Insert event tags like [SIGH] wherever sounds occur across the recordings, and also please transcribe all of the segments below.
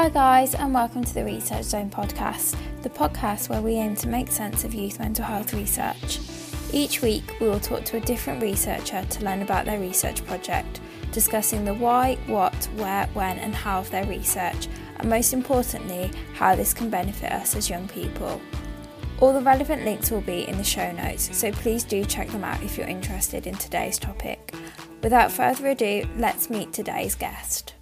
Hi, guys, and welcome to the Research Zone podcast, the podcast where we aim to make sense of youth mental health research. Each week, we will talk to a different researcher to learn about their research project, discussing the why, what, where, when, and how of their research, and most importantly, how this can benefit us as young people. All the relevant links will be in the show notes, so please do check them out if you're interested in today's topic. Without further ado, let's meet today's guest.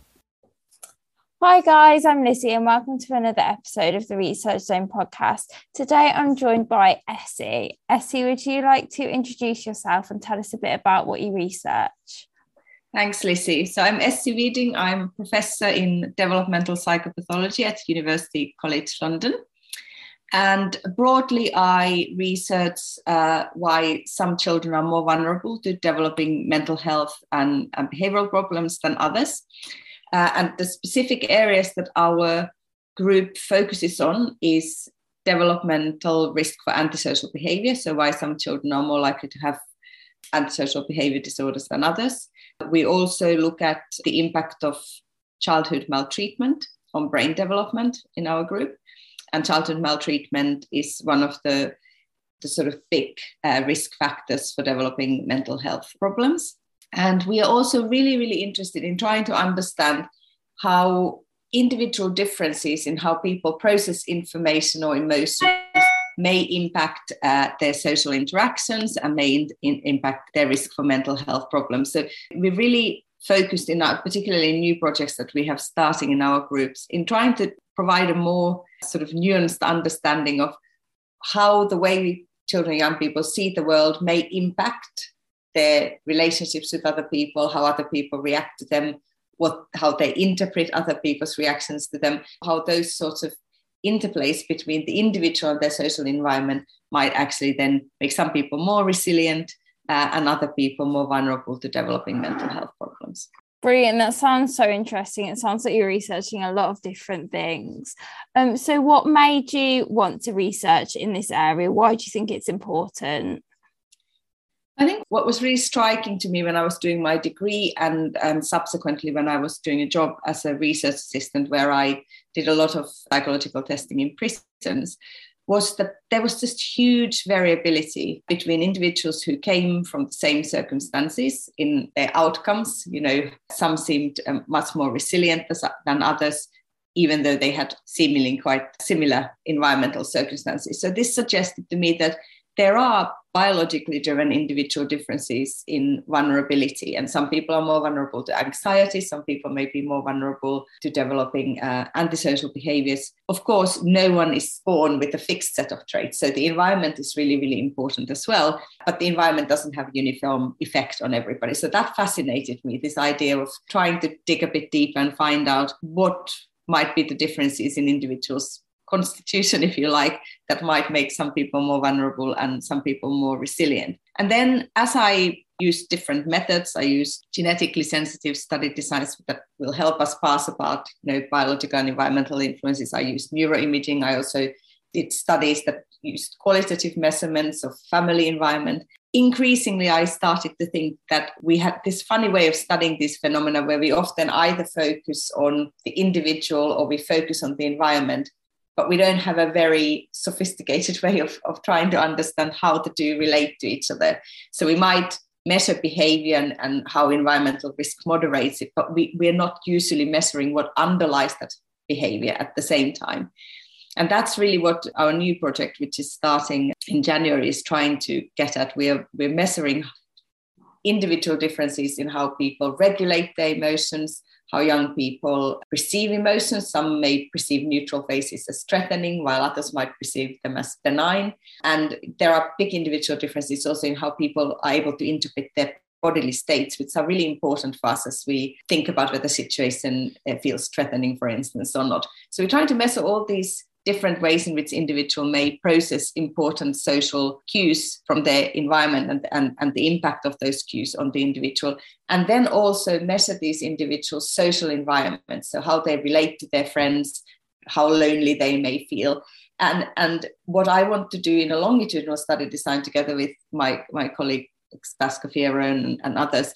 Hi, guys, I'm Lizzie, and welcome to another episode of the Research Zone podcast. Today, I'm joined by Essi. Essi, would you like to introduce yourself and tell us a bit about what you research? Thanks, Lizzie. So, I'm Essi Viding. I'm a professor in developmental psychopathology at University College London. And broadly, I research uh, why some children are more vulnerable to developing mental health and, and behavioral problems than others. Uh, and the specific areas that our group focuses on is developmental risk for antisocial behavior. So, why some children are more likely to have antisocial behavior disorders than others. We also look at the impact of childhood maltreatment on brain development in our group. And childhood maltreatment is one of the, the sort of big uh, risk factors for developing mental health problems. And we are also really, really interested in trying to understand how individual differences in how people process information or emotions may impact uh, their social interactions and may in, impact their risk for mental health problems. So we really focused in our, particularly new projects that we have starting in our groups, in trying to provide a more sort of nuanced understanding of how the way children and young people see the world may impact their relationships with other people, how other people react to them, what how they interpret other people's reactions to them, how those sorts of interplays between the individual and their social environment might actually then make some people more resilient uh, and other people more vulnerable to developing mental health problems. Brilliant. That sounds so interesting. It sounds like you're researching a lot of different things. Um, so, what made you want to research in this area? Why do you think it's important? I think what was really striking to me when I was doing my degree and, subsequently when I was doing a job as a research assistant, where I did a lot of psychological testing in prisons, was that there was just huge variability between individuals who came from the same circumstances in their outcomes. You know, some seemed um, much more resilient than others, even though they had seemingly quite similar environmental circumstances. So, this suggested to me that there are biologically driven individual differences in vulnerability. And some people are more vulnerable to anxiety, some people may be more vulnerable to developing uh, antisocial behaviors. Of course, no one is born with a fixed set of traits. So the environment is really, really important as well. But the environment doesn't have a uniform effect on everybody. So that fascinated me this idea of trying to dig a bit deeper and find out what might be the differences in individuals constitution, if you like, that might make some people more vulnerable and some people more resilient. And then as I use different methods, I use genetically sensitive study designs that will help us pass apart you know, biological and environmental influences. I use neuroimaging. I also did studies that used qualitative measurements of family environment. Increasingly, I started to think that we had this funny way of studying these phenomena where we often either focus on the individual or we focus on the environment but we don't have a very sophisticated [LAUGHS] way of, of trying to understand how the two relate to each other. So we might measure behavior and, and how environmental risk moderates it, but we, we're not usually measuring what underlies that behavior at the same time. And that's really what our new project, which is starting in January, is trying to get at. We're, we're measuring individual differences in how people regulate their emotions, how young people perceive emotions. Some may perceive neutral faces as threatening, while others might perceive them as benign. And there are big individual differences also in how people are able to interpret their bodily states, which are really important for us as we think about whether the situation uh, feels threatening, for instance, or not. So we're trying to measure all these different ways in which individual may process important social cues from their environment and, and, and the impact of those cues on the individual. And then also measure these individuals social environments so how they relate to their friends how lonely they may feel. And and what i want to do in a longitudinal study design together with my my colleague Pasco Fearon and, and others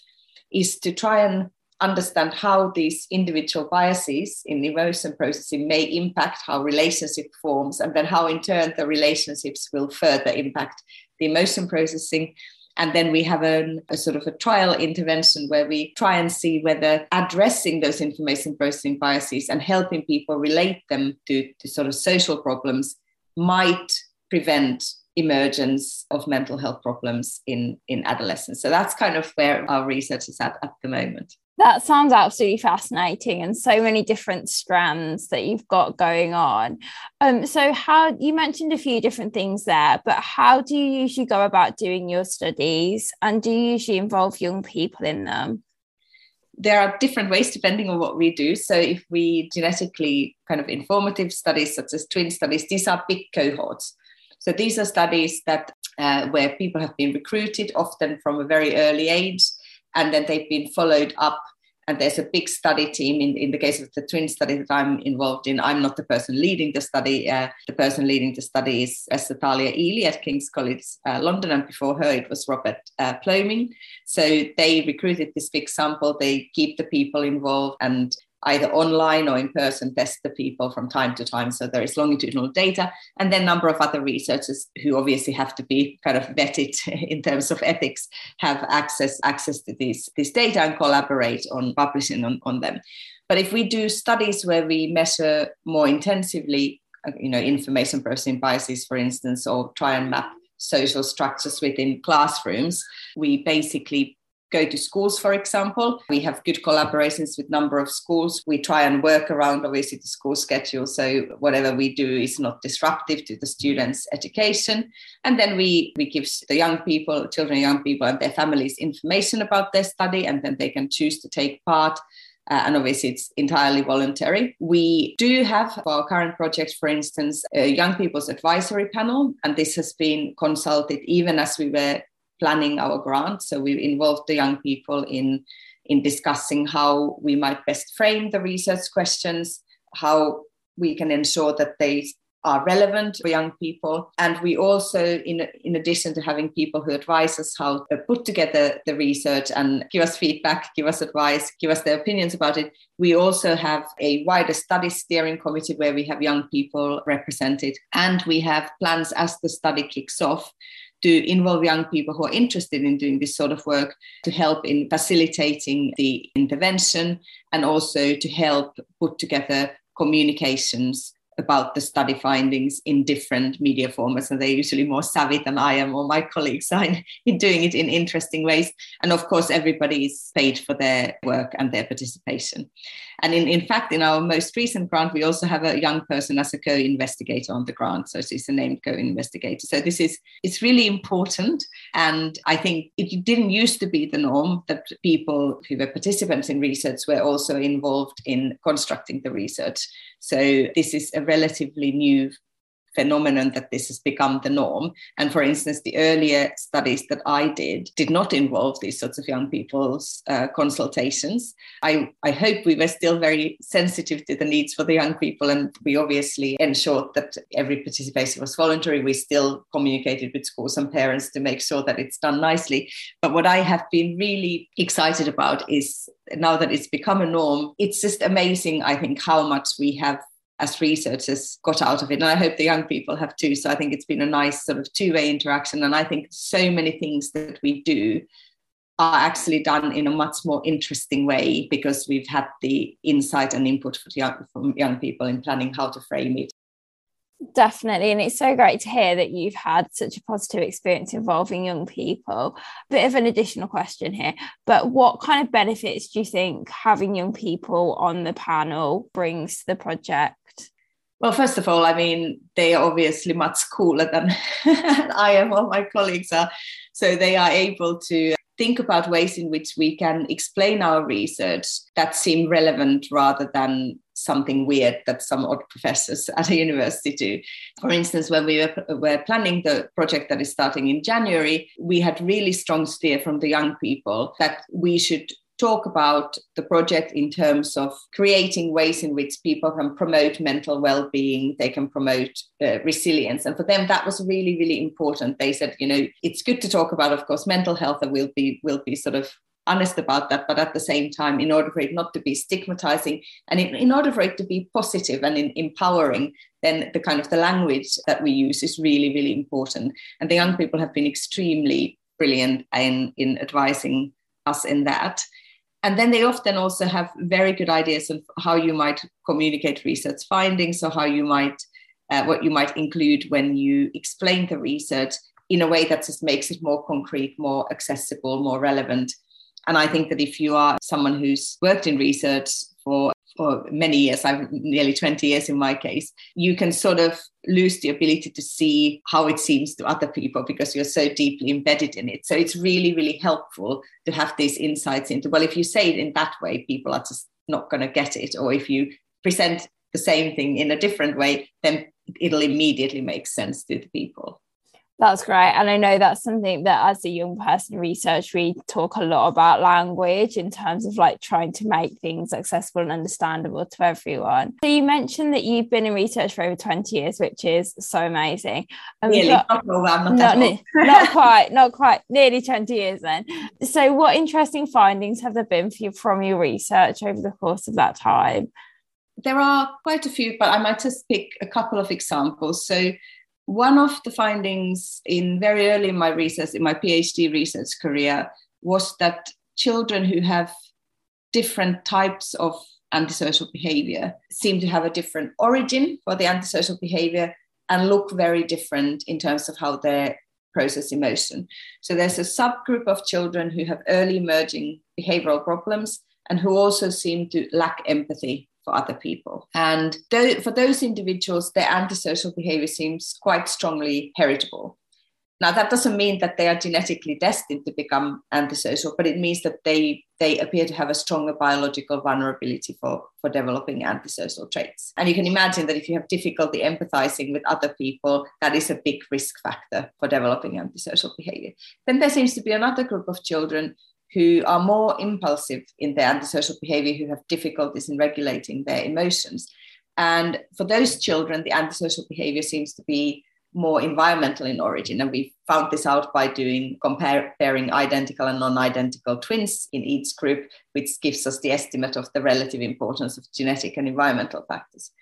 is to try and understand how these individual biases in emotion processing may impact how relationship forms and then how in turn the relationships will further impact the emotion processing and then we have an, a sort of a trial intervention where we try and see whether addressing those information processing biases and helping people relate them to, to sort of social problems might prevent emergence of mental health problems in, in adolescence. So that's kind of where our research is at at the moment. That sounds absolutely fascinating and so many different strands that you've got going on. Um, so, how you mentioned a few different things there, but how do you usually go about doing your studies and do you usually involve young people in them? There are different ways depending on what we do. So, if we genetically kind of informative studies, such as twin studies, these are big cohorts. So, these are studies that uh, where people have been recruited, often from a very early age and then they've been followed up and there's a big study team in, in the case of the twin study that I'm involved in. I'm not the person leading the study. Uh, the person leading the study is Esther Thalia Eley at King's College uh, London, and before her it was Robert uh, Plomin. So they recruited this big sample. They keep the people involved, and either online or in person test the people from time to time so there is longitudinal data and then a number of other researchers who obviously have to be kind of vetted [LAUGHS] in terms of ethics have access access to these this data and collaborate on publishing on, on them. But if we do studies where we measure more intensively uh, you know information processing biases for instance or try and map social structures within classrooms we basically go to schools, for example. We have good collaborations with number of schools. We try and work around obviously the school schedule. So whatever we do is not disruptive to the students' education. And then we, we give the young people, children, young people and their families information about their study, and then they can choose to take part. Uh, and obviously it's entirely voluntary. We do have for our current project, for instance, a young people's advisory panel, and this has been consulted even as we were planning our grant. So we involved the young people in, in discussing how we might best frame the research questions, how we can ensure that they are relevant for young people. And we also, in, in addition to having people who advise us how to put together the research and give us feedback, give us advice, give us their opinions about it, we also have a wider study steering committee where we have young people represented. And we have plans as the study kicks off to involve young people who are interested in doing this sort of work to help in facilitating the intervention and also to help put together communications about the study findings in different media formats. And they're usually more savvy than I am or my colleagues are in, doing it in interesting ways. And of course, everybody is paid for their work and their participation. And in, in fact, in our most recent grant, we also have a young person as a co-investigator on the grant. So she's a named co-investigator. So this is it's really important. And I think it didn't used to be the norm that people who were participants in research were also involved in constructing the research. So this is a relatively new phenomenon that this has become the norm. And for instance, the earlier studies that I did did not involve these sorts of young people's uh, consultations. I, I hope we were still very sensitive to the needs for the young people, and we obviously ensured that every participation was voluntary. We still communicated with schools and parents to make sure that it's done nicely. But what I have been really excited about is now that it's become a norm, it's just amazing, I think, how much we have as researchers got out of it. And I hope the young people have too. So I think it's been a nice sort of two way interaction. And I think so many things that we do are actually done in a much more interesting way because we've had the insight and input from young people in planning how to frame it. Definitely. And it's so great to hear that you've had such a positive experience involving young people. Bit of an additional question here, but what kind of benefits do you think having young people on the panel brings to the project? Well, first of all, I mean, they are obviously much cooler than [LAUGHS] I am or my colleagues are. So they are able to think about ways in which we can explain our research that seem relevant rather than something weird that some odd professors [LAUGHS] at a university do. For instance, when we were, were planning the project that is starting in January, we had really strong steer from the young people that we should talk about the project in terms of creating ways in which people can promote mental well-being they can promote uh, resilience and for them that was really really important they said you know it's good to talk about of course mental health and we'll be we'll be sort of honest about that, but at the same time, in order for it not to be stigmatizing and in, in order for it to be positive and in, empowering, then the kind of the language that we use is really, really important. And the young people have been extremely brilliant in, in advising us in that. And then they often also have very good ideas of how you might communicate research findings or how you might, uh, what you might include when you explain the research in a way that just makes it more concrete, more accessible, more relevant. And I think that if you are someone who's worked in research for for many years, I've nearly 20 years in my case, you can sort of lose the ability to see how it seems to other people because you're so deeply embedded in it. So it's really, really helpful to have these insights into, well, if you say it in that way, people are just not going to get it. Or if you present the same thing in a different way, then it'll immediately make sense to the people. That's great. And I know that's something that as a young person research, we talk a lot about language in terms of like trying to make things accessible and understandable to everyone. So you mentioned that you've been in research for over 20 years, which is so amazing. Um, not, not, not, [LAUGHS] not quite, not quite, nearly 20 years then. So what interesting findings have there been for you from your research over the course of that time? There are quite a few, but I might just pick a couple of examples. So one of the findings in very early in my research, in my PhD research career, was that children who have different types of antisocial behavior seem to have a different origin for the antisocial behavior and look very different in terms of how they process emotion. So there's a subgroup of children who have early emerging behavioral problems and who also seem to lack empathy for other people. And for those individuals, their antisocial behavior seems quite strongly heritable. Now, that doesn't mean that they are genetically destined to become antisocial, but it means that they, they appear to have a stronger biological vulnerability for, for developing antisocial traits. And you can imagine that if you have difficulty empathizing with other people, that is a big risk factor for developing antisocial behavior. Then there seems to be another group of children who are more impulsive in their antisocial behavior, who have difficulties in regulating their emotions. And for those children, the antisocial behavior seems to be more environmental in origin. And we found this out by doing comparing identical and non-identical twins in each group, which gives us the estimate of the relative importance of genetic and environmental factors.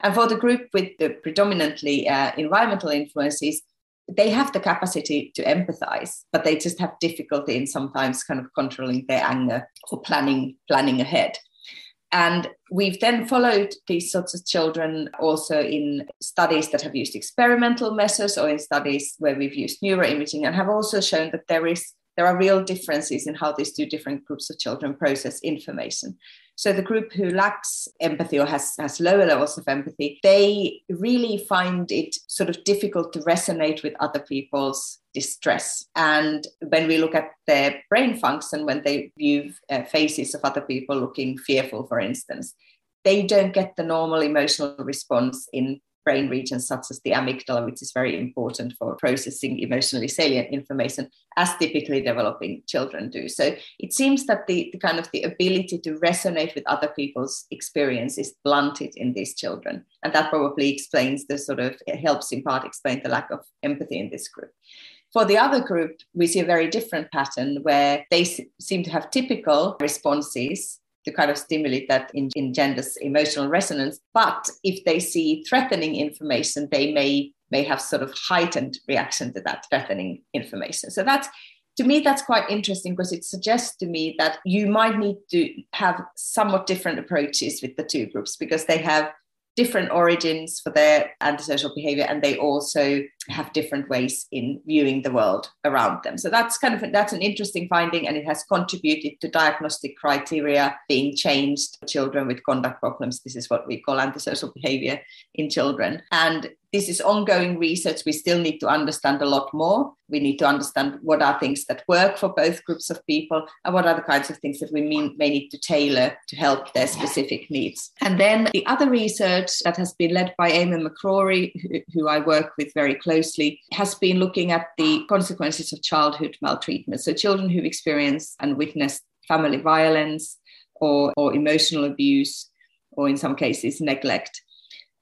And for the group with the predominantly uh, environmental influences, they have the capacity to empathize, but they just have difficulty in sometimes kind of controlling their anger or planning planning ahead. And we've then followed these sorts of children also in studies that have used experimental measures or in studies where we've used neuroimaging and have also shown that there is there are real differences in how these two different groups of children process information. So the group who lacks empathy or has, has lower levels of empathy, they really find it sort of difficult to resonate with other people's distress. And when we look at their brain function, when they view uh, faces of other people looking fearful, for instance, they don't get the normal emotional response in brain regions such as the amygdala, which is very important for processing emotionally salient information, as typically developing children do. So it seems that the, the kind of the ability to resonate with other people's experience is blunted in these children. And that probably explains the sort of, helps in part explain the lack of empathy in this group. For the other group, we see a very different pattern where they seem to have typical responses to kind of stimulate that engenders emotional resonance. But if they see threatening information, they may may have sort of heightened reaction to that threatening information. So that's to me that's quite interesting because it suggests to me that you might need to have somewhat different approaches with the two groups because they have different origins for their antisocial behavior and they also have different ways in viewing the world around them. So that's kind of that's an interesting finding and it has contributed to diagnostic criteria being changed for children with conduct problems. This is what we call antisocial behavior in children. And this is ongoing research. We still need to understand a lot more. We need to understand what are things that work for both groups of people and what are the kinds of things that we mean, may need to tailor to help their specific needs. And then the other research that has been led by Eamon McCrory, who, who I work with very closely, has been looking at the consequences of childhood maltreatment. So children who've experienced and witnessed family violence or, or emotional abuse, or in some cases, neglect.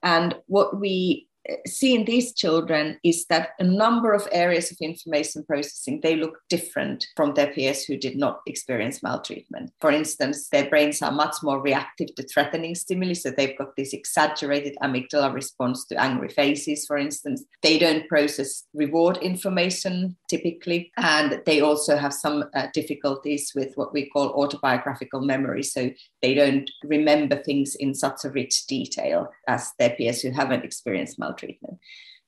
And what we see in these children is that a number of areas of information processing they look different from their peers who did not experience maltreatment. For instance their brains are much more reactive to threatening stimuli so they've got this exaggerated amygdala response to angry faces for instance. They don't process reward information typically and they also have some uh, difficulties with what we call autobiographical memory so they don't remember things in such a rich detail as their peers who haven't experienced maltreatment treatment.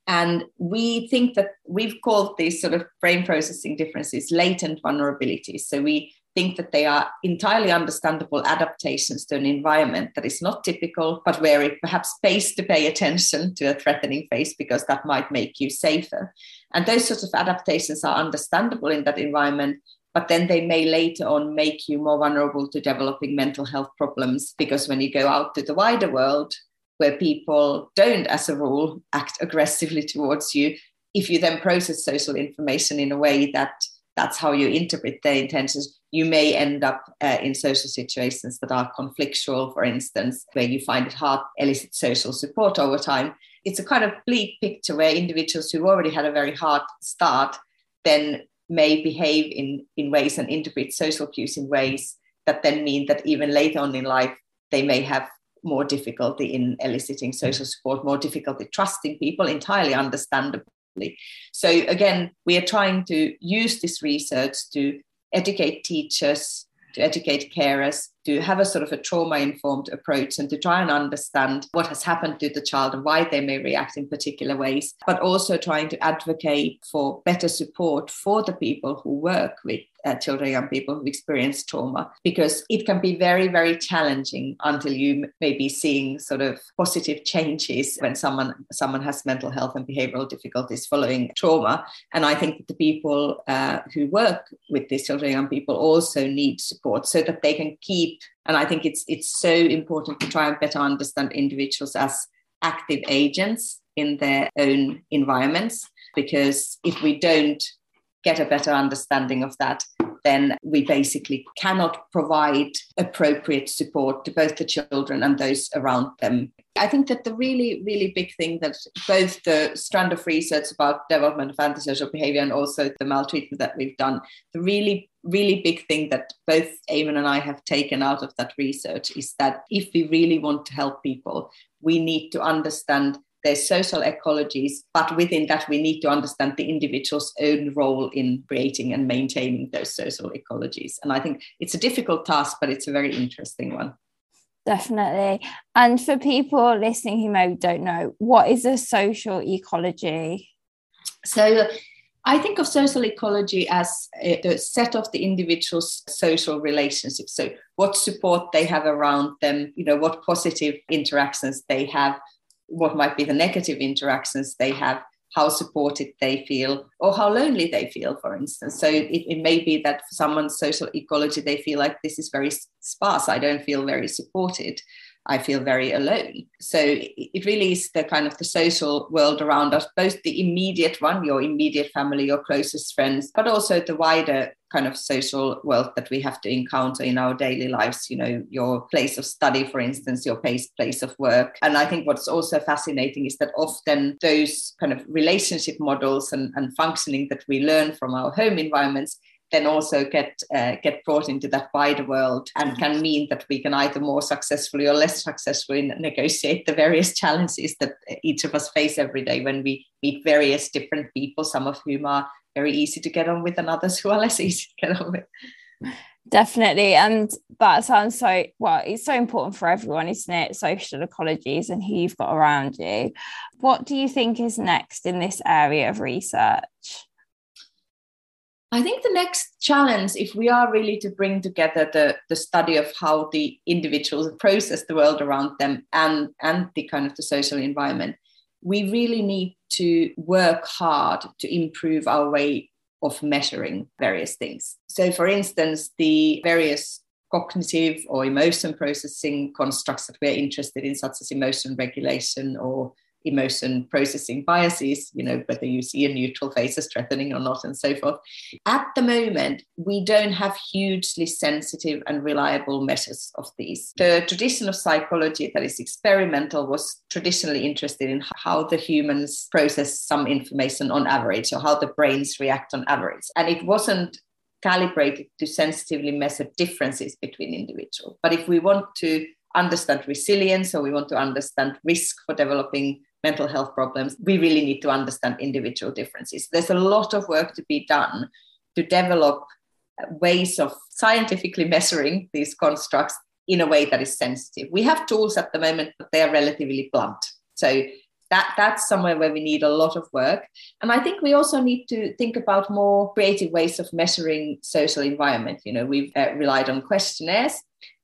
And we think that we've called these sort of brain processing differences latent vulnerabilities. So we think that they are entirely understandable adaptations to an environment that is not typical, but where it perhaps pays to pay attention to a threatening face because that might make you safer. And those sorts of adaptations are understandable in that environment, but then they may later on make you more vulnerable to developing mental health problems because when you go out to the wider world, where people don't, as a rule, act aggressively towards you, if you then process social information in a way that that's how you interpret their intentions, you may end up uh, in social situations that are conflictual, for instance, where you find it hard to elicit social support over time. It's a kind of bleak picture where individuals who already had a very hard start then may behave in, in ways and interpret social cues in ways that then mean that even later on in life, they may have more difficulty in eliciting mm. social support, more difficulty trusting people, entirely understandably. So, again, we are trying to use this research to educate teachers, to educate carers, to have a sort of a trauma informed approach and to try and understand what has happened to the child and why they may react in particular ways, but also trying to advocate for better support for the people who work with uh, children, young people who experience trauma, because it can be very, very challenging until you may be seeing sort of positive changes when someone someone has mental health and behavioral difficulties following trauma. And I think that the people uh, who work with these children, and young people also need support so that they can keep. And I think it's it's so important to try and better understand individuals as active agents in their own environments because if we don't get a better understanding of that, then we basically cannot provide appropriate support to both the children and those around them. I think that the really, really big thing that both the strand of research about development of antisocial behavior and also the maltreatment that we've done, the really, really big thing that both Eamon and I have taken out of that research is that if we really want to help people, we need to understand their social ecologies, but within that, we need to understand the individual's own role in creating and maintaining those social ecologies. And I think it's a difficult task, but it's a very interesting one. Definitely. And for people listening who maybe don't know, what is a social ecology? So, I think of social ecology as uh, the set of the individual's social relationships. So, what support they have around them, you know, what positive interactions they have, what might be the negative interactions they have how supported they feel or how lonely they feel for instance. So it, it may be that for someone's social ecology they feel like this is very sparse. I don't feel very supported I feel very alone. So it really is the kind of the social world around us, both the immediate one, your immediate family, your closest friends, but also the wider kind of social world that we have to encounter in our daily lives, you know, your place of study, for instance, your place, place of work. And I think what's also fascinating is that often those kind of relationship models and, and functioning that we learn from our home environments then also get uh, get brought into that wider world and can mean that we can either more successfully or less successfully negotiate the various [LAUGHS] challenges that each of us face every day when we meet various different people some of whom are very easy to get on with and others who are [LAUGHS] less easy to get on with. Definitely and that sounds so well it's so important for everyone isn't it? Social ecologies and who you've got around you. What do you think is next in this area of research I think the next challenge, if we are really to bring together the, the study of how the individuals process the world around them and, and the kind of the social environment, we really need to work hard to improve our way of measuring various things. So, for instance, the various cognitive or emotion processing constructs that we're interested in, such as emotion regulation or emotion processing biases, you know, whether you see a neutral face as threatening or not, and so forth. At the moment, we don't have hugely sensitive and reliable measures of these. The tradition of psychology that is experimental was traditionally interested in how the humans process some information on average, or how the brains react on average. And it wasn't calibrated to sensitively measure differences between individuals. But if we want to understand resilience or we want to understand risk for developing mental health problems, we really need to understand individual differences. There's a lot of work to be done to develop ways of scientifically measuring these constructs in a way that is sensitive. We have tools at the moment, but they are relatively blunt. So that, that's somewhere where we need a lot of work. And I think we also need to think about more creative ways of measuring social environment. You know, we've uh, relied on questionnaires,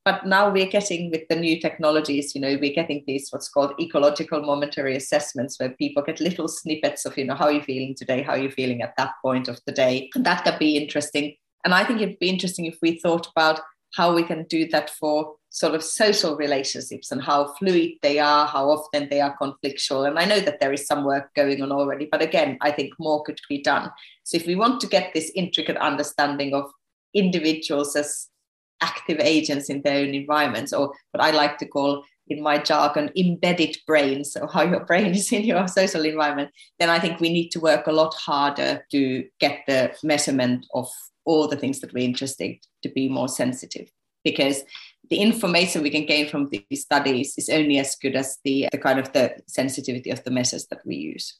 but now we're getting with the new technologies you know we're getting these what's called ecological momentary assessments where people get little snippets of you know how are you feeling today how are you feeling at that point of the day. And that could be interesting. And i think it'd be interesting if we thought about how we can do that for sort of social relationships and how fluid they are how often they are conflictual. And i know that there is some work going on already but again i think more could be done. So if we want to get this intricate understanding of individuals as active agents in their own environments, or what I like to call in my jargon, embedded brain. So, how your brain is in your [LAUGHS] social environment, then I think we need to work a lot harder to get the measurement of all the things that we're interested to be more sensitive. Because the information we can gain from these studies is only as good as the, the kind of the sensitivity of the measures that we use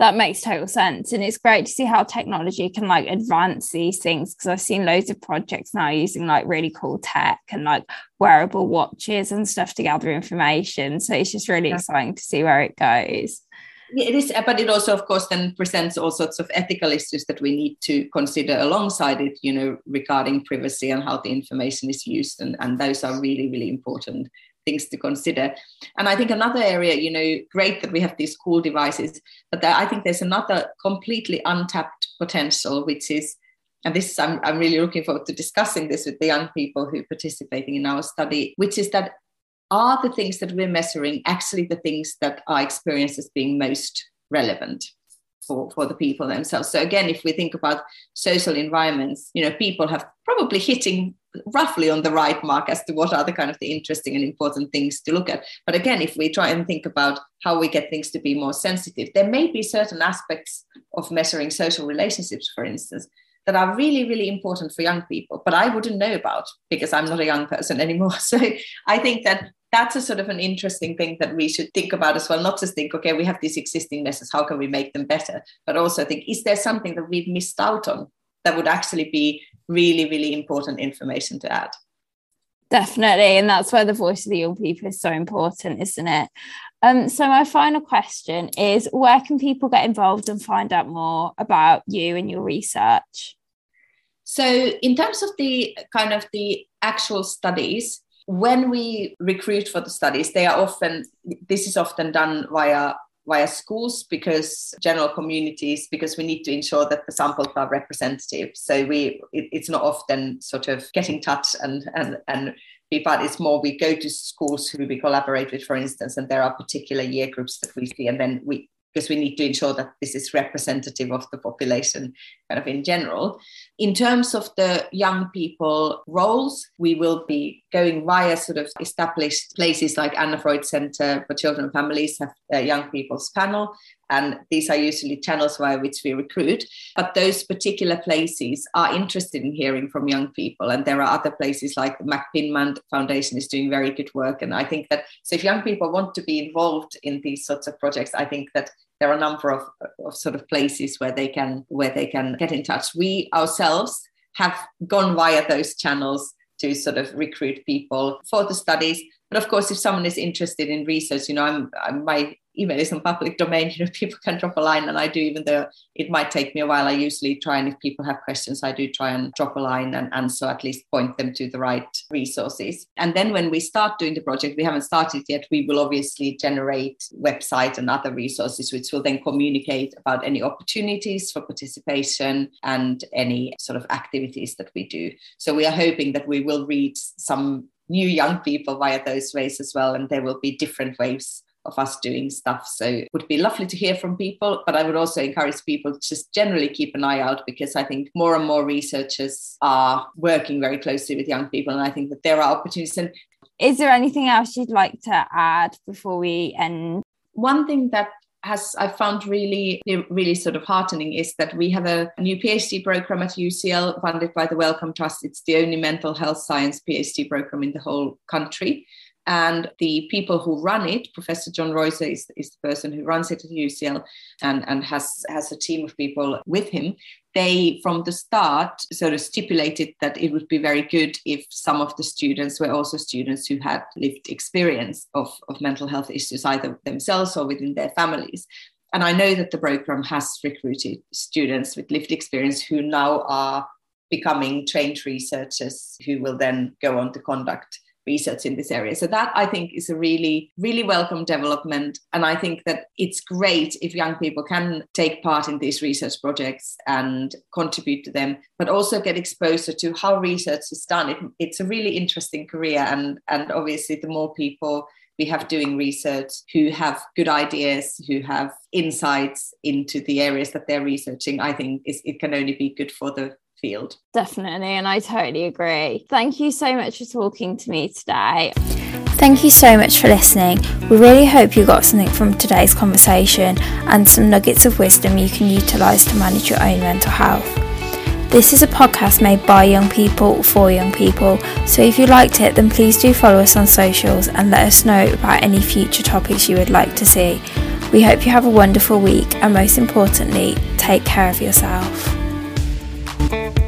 that makes total sense. And it's great to see how technology can like advance these things because i've seen loads of projects now using like really cool tech and like wearable watches and stuff to gather information. So it's just really yeah. exciting to see where it goes. Yeah, it is but it also of course then presents all sorts of ethical issues that we need to consider alongside it you know regarding privacy and how the information is used and, and those are really really important things to consider. And I think another area, you know, great that we have these cool devices, but I think there's another completely untapped potential, which is, and this I'm, I'm really looking forward to discussing this with the young people who are participating in our study, which is that are the things that we're measuring actually the things that are experienced as being most relevant? For, for the people themselves. So again, if we think about social environments, you know, people have probably hitting roughly on the right mark as to what are the kind of the interesting and important things to look at. But again, if we try and think about how we get things to be more sensitive, there may be certain aspects of measuring social relationships, for instance, that are really, really important for young people, but I wouldn't know about because I'm not a young person anymore. [LAUGHS] So I think that that's a sort of an interesting thing that we should think about as well. Not just think, okay, we have these existing measures, how can we make them better? But also think, is there something that we've missed out on that would actually be really, really important information to add. Definitely. And that's where the voice of the young people is so important, isn't it? Um, so my final question is where can people get involved and find out more about you and your research? So in terms of the kind of the actual studies, when we recruit for the studies, they are often this is often done via via schools because general communities because we need to ensure that the samples are representative so we it, it's not often sort of get in touch and and and but it's more we go to schools who we collaborate with for instance and there are particular year groups that we see and then we because we need to ensure that this is representative of the population kind of in general. In terms of the young people roles, we will be going via sort of established places like Anna Freud Center for Children and Families have a young people's panel. And these are usually channels via which we recruit. But those particular places are interested in hearing from young people. And there are other places like the McPinman Foundation is doing very good work. And I think that, so if young people want to be involved in these sorts of projects, I think that there are a number of, of sort of places where they can where they can get in touch. We ourselves have gone via those channels to sort of recruit people for the studies. But of course, if someone is interested in research, you know, I'm, I'm my email is in public domain. [LAUGHS] You know, people can drop a line, and I do, even though it might take me a while. I usually try, and if people have questions, I do try and drop a line and, and so at least point them to the right resources. And then when we start doing the project, we haven't started yet. We will obviously generate website and other resources, which will then communicate about any opportunities for participation and any sort of activities that we do. So we are hoping that we will reach some new young people via those ways as well, and there will be different ways of us doing stuff. So it would be lovely to hear from people, but I would also encourage people to just generally keep an eye out because I think more and more researchers are working very closely with young people. And I think that there are opportunities. And is there anything else you'd like to add before we end? One thing that has I found really really sort of heartening is that we have a new PhD program at UCL funded by the Wellcome Trust. It's the only mental health science PhD program in the whole country. And the people who run it, Professor John Roiser is, is the person who runs it at UCL and, and has, has a team of people with him. They, from the start, sort of stipulated that it would be very good if some of the students were also students who had lived experience of, of mental health issues, either themselves or within their families. And I know that the program has recruited students with lived experience who now are becoming trained researchers who will then go on to conduct research in this area. So that I think is a really, really welcome development. And I think that it's great if young people can take part in these research projects and contribute to them, but also get exposure to how research is done. It, it's a really interesting career. And, and obviously, the more people we have doing research who have good ideas, who have insights into the areas that they're researching, I think is, it can only be good for the field. Definitely. And I totally agree. Thank you so much for talking to me today. Thank you so much for listening. We really hope you got something from today's conversation and some nuggets of wisdom you can utilise to manage your own mental health. This is a podcast made by young people for young people, so if you liked it, then please do follow us on socials and let us know about any future topics you would like to see. We hope you have a wonderful week and most importantly, take care of yourself. Thank you.